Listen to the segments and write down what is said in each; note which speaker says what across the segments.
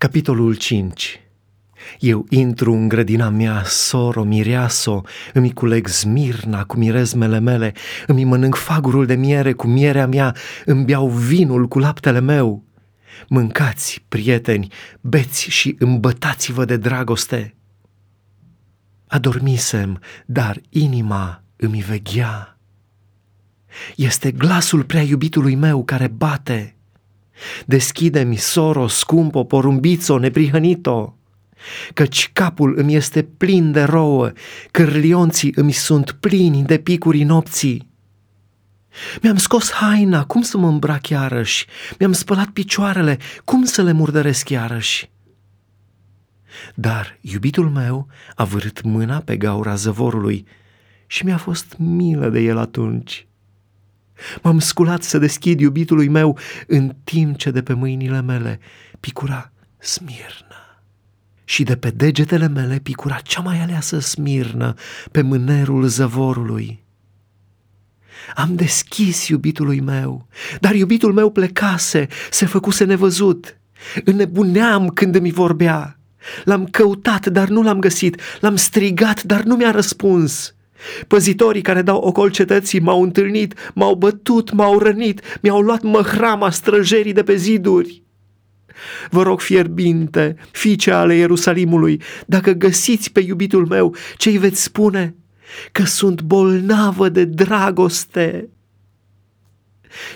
Speaker 1: Capitolul 5 Eu intru în grădina mea, soro, mireaso, îmi culeg smirna cu mirezmele mele, îmi mănânc fagurul de miere cu mierea mea, îmi beau vinul cu laptele meu. Mâncați, prieteni, beți și îmbătați-vă de dragoste. Adormisem, dar inima îmi veghea. Este glasul prea iubitului meu care bate – Deschide-mi, soro, scumpo, porumbițo, neprihănito, căci capul îmi este plin de rouă, cârlionții îmi sunt plini de picuri nopții. Mi-am scos haina, cum să mă îmbrac iarăși? Mi-am spălat picioarele, cum să le murdăresc iarăși? Dar iubitul meu a vârât mâna pe gaura zăvorului și mi-a fost milă de el atunci. M-am sculat să deschid iubitului meu în timp ce de pe mâinile mele picura smirnă. Și de pe degetele mele picura cea mai aleasă smirnă pe mânerul zăvorului. Am deschis iubitului meu, dar iubitul meu plecase, se făcuse nevăzut. Înnebuneam când mi vorbea. L-am căutat, dar nu l-am găsit. L-am strigat, dar nu mi-a răspuns. Păzitorii care dau ocol cetății m-au întâlnit, m-au bătut, m-au rănit, mi-au luat măhrama străjerii de pe ziduri. Vă rog fierbinte, fiice ale Ierusalimului, dacă găsiți pe iubitul meu, ce-i veți spune? Că sunt bolnavă de dragoste.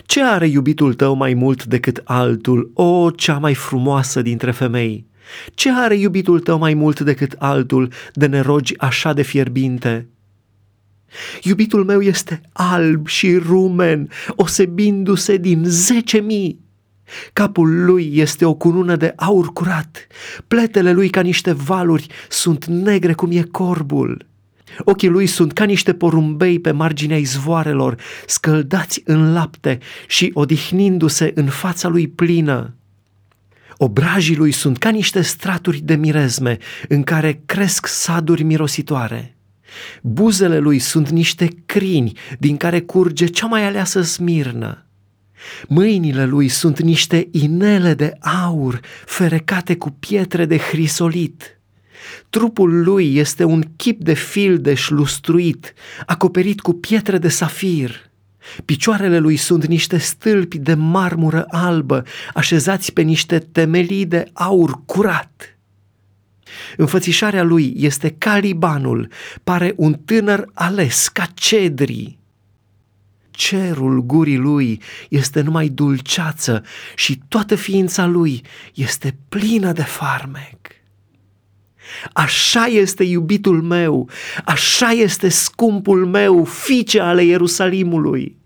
Speaker 1: Ce are iubitul tău mai mult decât altul, o, cea mai frumoasă dintre femei? Ce are iubitul tău mai mult decât altul de ne rogi așa de fierbinte? Iubitul meu este alb și rumen, osebindu-se din zece mii. Capul lui este o cunună de aur curat, pletele lui ca niște valuri sunt negre cum e corbul. Ochii lui sunt ca niște porumbei pe marginea izvoarelor, scăldați în lapte și odihnindu-se în fața lui plină. Obrajii lui sunt ca niște straturi de mirezme în care cresc saduri mirositoare. Buzele lui sunt niște crini din care curge cea mai aleasă smirnă. Mâinile lui sunt niște inele de aur ferecate cu pietre de hrisolit. Trupul lui este un chip de fildeș șlustruit, acoperit cu pietre de safir. Picioarele lui sunt niște stâlpi de marmură albă, așezați pe niște temelii de aur curat. Înfățișarea lui este ca libanul, pare un tânăr ales ca cedrii. Cerul gurii lui este numai dulceață și toată ființa lui este plină de farmec. Așa este iubitul meu, așa este scumpul meu, fice ale Ierusalimului.